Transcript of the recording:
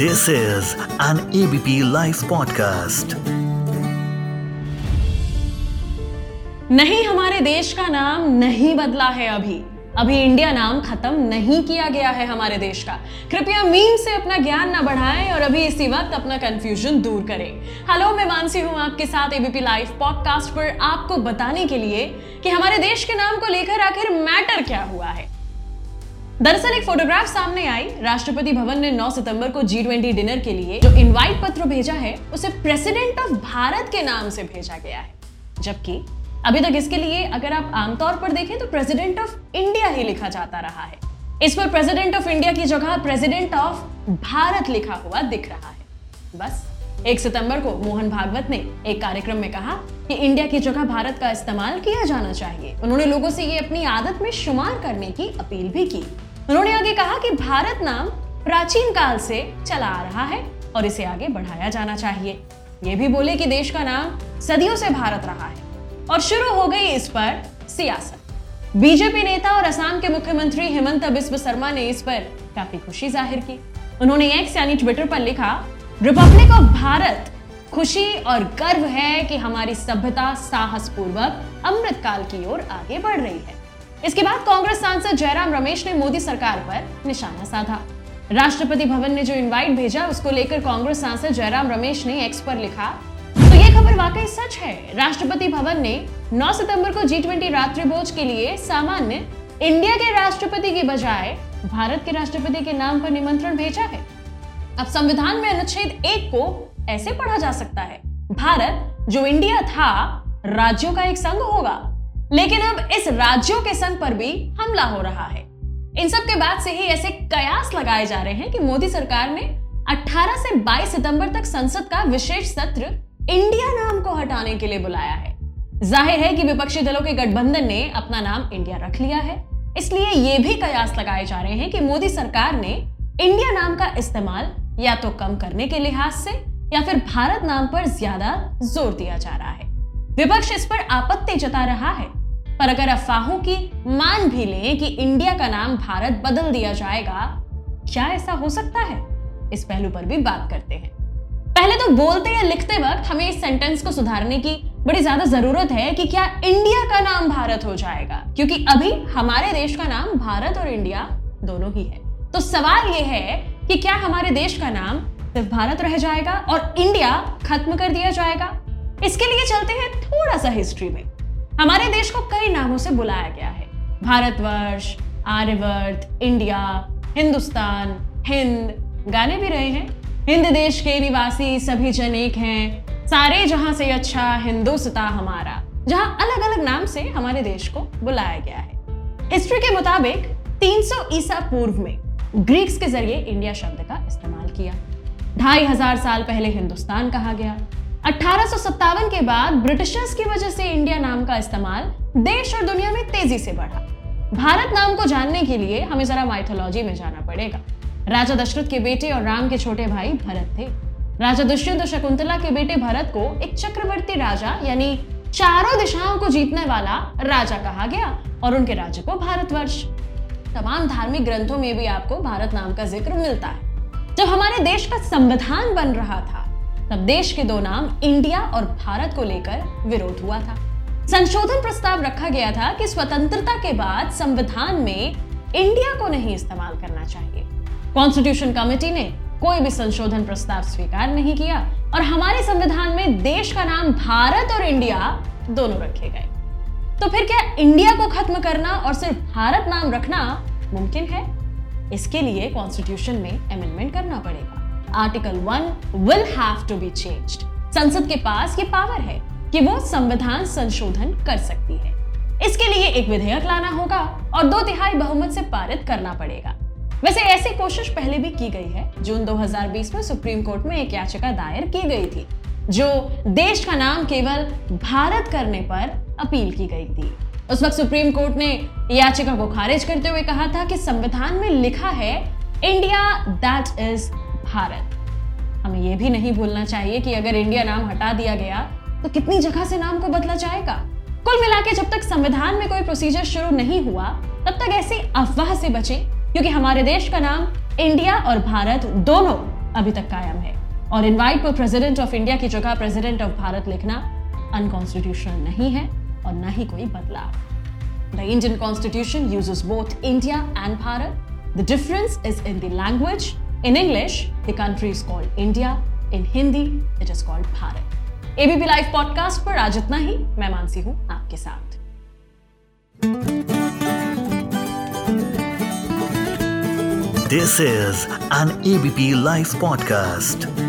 This is an ABP Life podcast. नहीं हमारे देश का नाम नहीं बदला है अभी। अभी इंडिया नाम खत्म नहीं किया गया है हमारे देश का। कृपया मीम से अपना ज्ञान ना बढ़ाएँ और अभी इसी वक्त अपना कंफ्यूजन दूर करें। हेलो मैं मानसी हूँ आपके साथ एबीपी लाइव पॉडकास्ट पर आपको बताने के लिए कि हमारे देश के नाम को लेकर आखिर मैटर क्या हुआ है। दरअसल एक फोटोग्राफ सामने आई। राष्ट्रपति भवन ने 9 सितंबर को जी ट्वेंटी डिनर के लिए जो इनवाइट पत्र भेजा है, उसे प्रेसिडेंट ऑफ़ भारत के नाम से भेजा गया है। जबकि अभी तक इसके लिए अगर आप आमतौर पर देखें तो प्रेसिडेंट ऑफ़ इंडिया ही लिखा जाता रहा है। इस पर प्रेसिडेंट ऑफ़ इंडिया की जगह प्रेसिडेंट ऑफ़ भारत लिखा हुआ दिख रहा है। बस, एक सितंबर को मोहन भागवत ने एक कार्यक्रम में कहा कि इंडिया की जगह भारत का इस्तेमाल किया जाना चाहिए। उन्होंने लोगों से ये अपनी आदत में शुमार करने की अपील भी की। उन्होंने आगे कहा कि भारत नाम प्राचीन काल से चला आ रहा है और इसे आगे बढ़ाया जाना चाहिए। ये भी बोले कि देश का नाम सदियों से भारत रहा है और शुरू हो गई इस पर सियासत। बीजेपी नेता और असम के मुख्यमंत्री हेमंत बिस्व शर्मा ने इस पर काफ़ी खुशी ज़ाहिर की। उन्होंने एक्स यानी ट्विटर पर लिखा रिपब्लिक ऑफ़ भारत खुशी और गर्व है कि हमारी सभ्यता साहस पूर्वक अमृत काल की ओर आगे बढ़ रही है। इसके बाद कांग्रेस सांसद जयराम रमेश ने मोदी सरकार पर निशाना साधा। राष्ट्रपति भवन ने जो इनवाइट भेजा, उसको लेकर कांग्रेस सांसद जयराम रमेश ने एक्स पर लिखा तो ये खबर वाकई सच है? राष्ट्रपति भवन ने 9 सितंबर को जी ट्वेंटी रात्रि भोज के लिए सामान्य इंडिया के राष्ट्रपति के बजाय भारत के राष्ट्रपति के नाम पर निमंत्रण भेजा है। अब संविधान में अनुच्छेद एक को ऐसे पढ़ा जा सकता है, भारत, जो इंडिया था, राज्यों का एक संघ होगा। लेकिन अब इस राज्यों के संघ पर भी हमला हो रहा है। इन सब के बाद से ही ऐसे कयास लगाए जा रहे हैं कि मोदी सरकार ने 18 से 22 सितंबर तक संसद का विशेष सत्र इंडिया नाम को हटाने के लिए बुलाया है। ज़ाहिर है कि विपक्षी दलों के गठबंधन ने अपना नाम इंडिया रख लिया है। इसलिए ये भी कयास लगाए जा रहे हैं कि मोदी सरकार ने इंडिया नाम का इस्तेमाल या तो कम करने के लिहाज से या फिर भारत नाम पर ज़्यादा ज़ोर दिया जा रहा है। विपक्ष इस पर आपत्ति जता रहा है। पर अगर अफवाहों की मान भी लें कि इंडिया का नाम भारत बदल दिया जाएगा, क्या ऐसा हो सकता है? इस पहलू पर भी बात करते हैं। पहले तो बोलते या लिखते वक्त हमें इस सेंटेंस को सुधारने की बड़ी ज़्यादा ज़रूरत है कि क्या इंडिया का नाम भारत हो जाएगा, क्योंकि अभी हमारे देश का नाम भारत और इंडिया दोनों ही है। तो सवाल यह है कि क्या हमारे देश का नाम सिर्फ़ भारत रह जाएगा और इंडिया खत्म कर दिया जाएगा? इसके लिए चलते हैं थोड़ा सा हिस्ट्री में। हमारे देश को कई नामों से बुलाया गया है। भारतवर्ष, आर्यवर्त, इंडिया, हिंदुस्तान, हिंद, गाने भी रहे हैं। हिंद देश के निवासी सभी जन एक हैं। सारे जहाँ से अच्छा हिंदुस्ता हमारा, जहाँ अलग अलग नाम से हमारे देश को बुलाया गया है। हिस्ट्री के मुताबिक 300 ईसा पूर्व में ग्रीक्स के ज़रिए इंडिया शब्द का इस्तेमाल किया। ढाई हज़ार साल पहले हिंदुस्तान कहा गया। अठारह के बाद ब्रिटिशर्स की वजह से इंडिया नाम का इस्तेमाल देश और दुनिया में तेज़ी से बढ़ा। भारत नाम को जानने के लिए हमें जरा माइथोलॉजी में जाना पड़ेगा। राजा दशरथ के बेटे और राम के छोटे भाई भरत थे। राजा दुष्यंत और शकुंतला के बेटे भरत को एक चक्रवर्ती राजा यानी चारों दिशाओं को जीतने वाला राजा कहा गया और उनके राज्य को भारतवर्ष। तमाम धार्मिक ग्रंथों में भी आपको भारत नाम का ज़िक्र मिलता है। जब हमारे देश का संविधान बन रहा था तब देश के दो नाम, इंडिया और भारत को लेकर विरोध हुआ था। संशोधन प्रस्ताव रखा गया था कि स्वतंत्रता के बाद संविधान में इंडिया को नहीं इस्तेमाल करना चाहिए। कॉन्स्टिट्यूशन कमेटी ने कोई भी संशोधन प्रस्ताव स्वीकार नहीं किया और हमारे संविधान में देश का नाम, भारत और इंडिया दोनों रखे गए। तो फिर क्या इंडिया को खत्म करना और सिर्फ़ भारत नाम रखना मुमकिन है? इसके लिए कॉन्स्टिट्यूशन में अमेंडमेंट करना पड़ेगा। Article one will have to be changed संसद के पास ये पावर है कि वो संविधान संशोधन कर सकती है। इसके लिए एक विधेयक लाना होगा और दो तिहाई बहुमत से पारित करना पड़ेगा। वैसे ऐसी कोशिश पहले भी की गई है। जून 2020 में सुप्रीम कोर्ट में एक याचिका दायर की गई थी, जो देश का नाम केवल भारत करने पर अपील की गई थी। उस वक्त सुप्रीम कोर्ट ने याचिका को खारिज करते हुए कहा था कि संविधान में लिखा है, इंडिया दैट इज़ भारत हमें यह भी नहीं भूलना चाहिए कि अगर इंडिया नाम हटा दिया गया तो कितनी जगह से नाम को बदला जाएगा कुल मिला के जब तक संविधान में कोई प्रोसीजर शुरू नहीं हुआ, तब तक ऐसी अफवाह से बचे, क्योंकि हमारे देश का नाम इंडिया और भारत दोनों अभी तक कायम है और इनवाइट पर प्रेसिडेंट ऑफ़ इंडिया की जगह प्रेसिडेंट ऑफ़ भारत लिखना अनकॉन्स्टिट्यूशनल नहीं है और न ही कोई बदलाव the Indian constitution uses both India and Bharat. The difference is in the language. In English, the country is called India. In Hindi, it is called Bharat. ABP live podcast पर आज इतना ही मैं मानसी हूँ आपके साथ this is an ABP live podcast.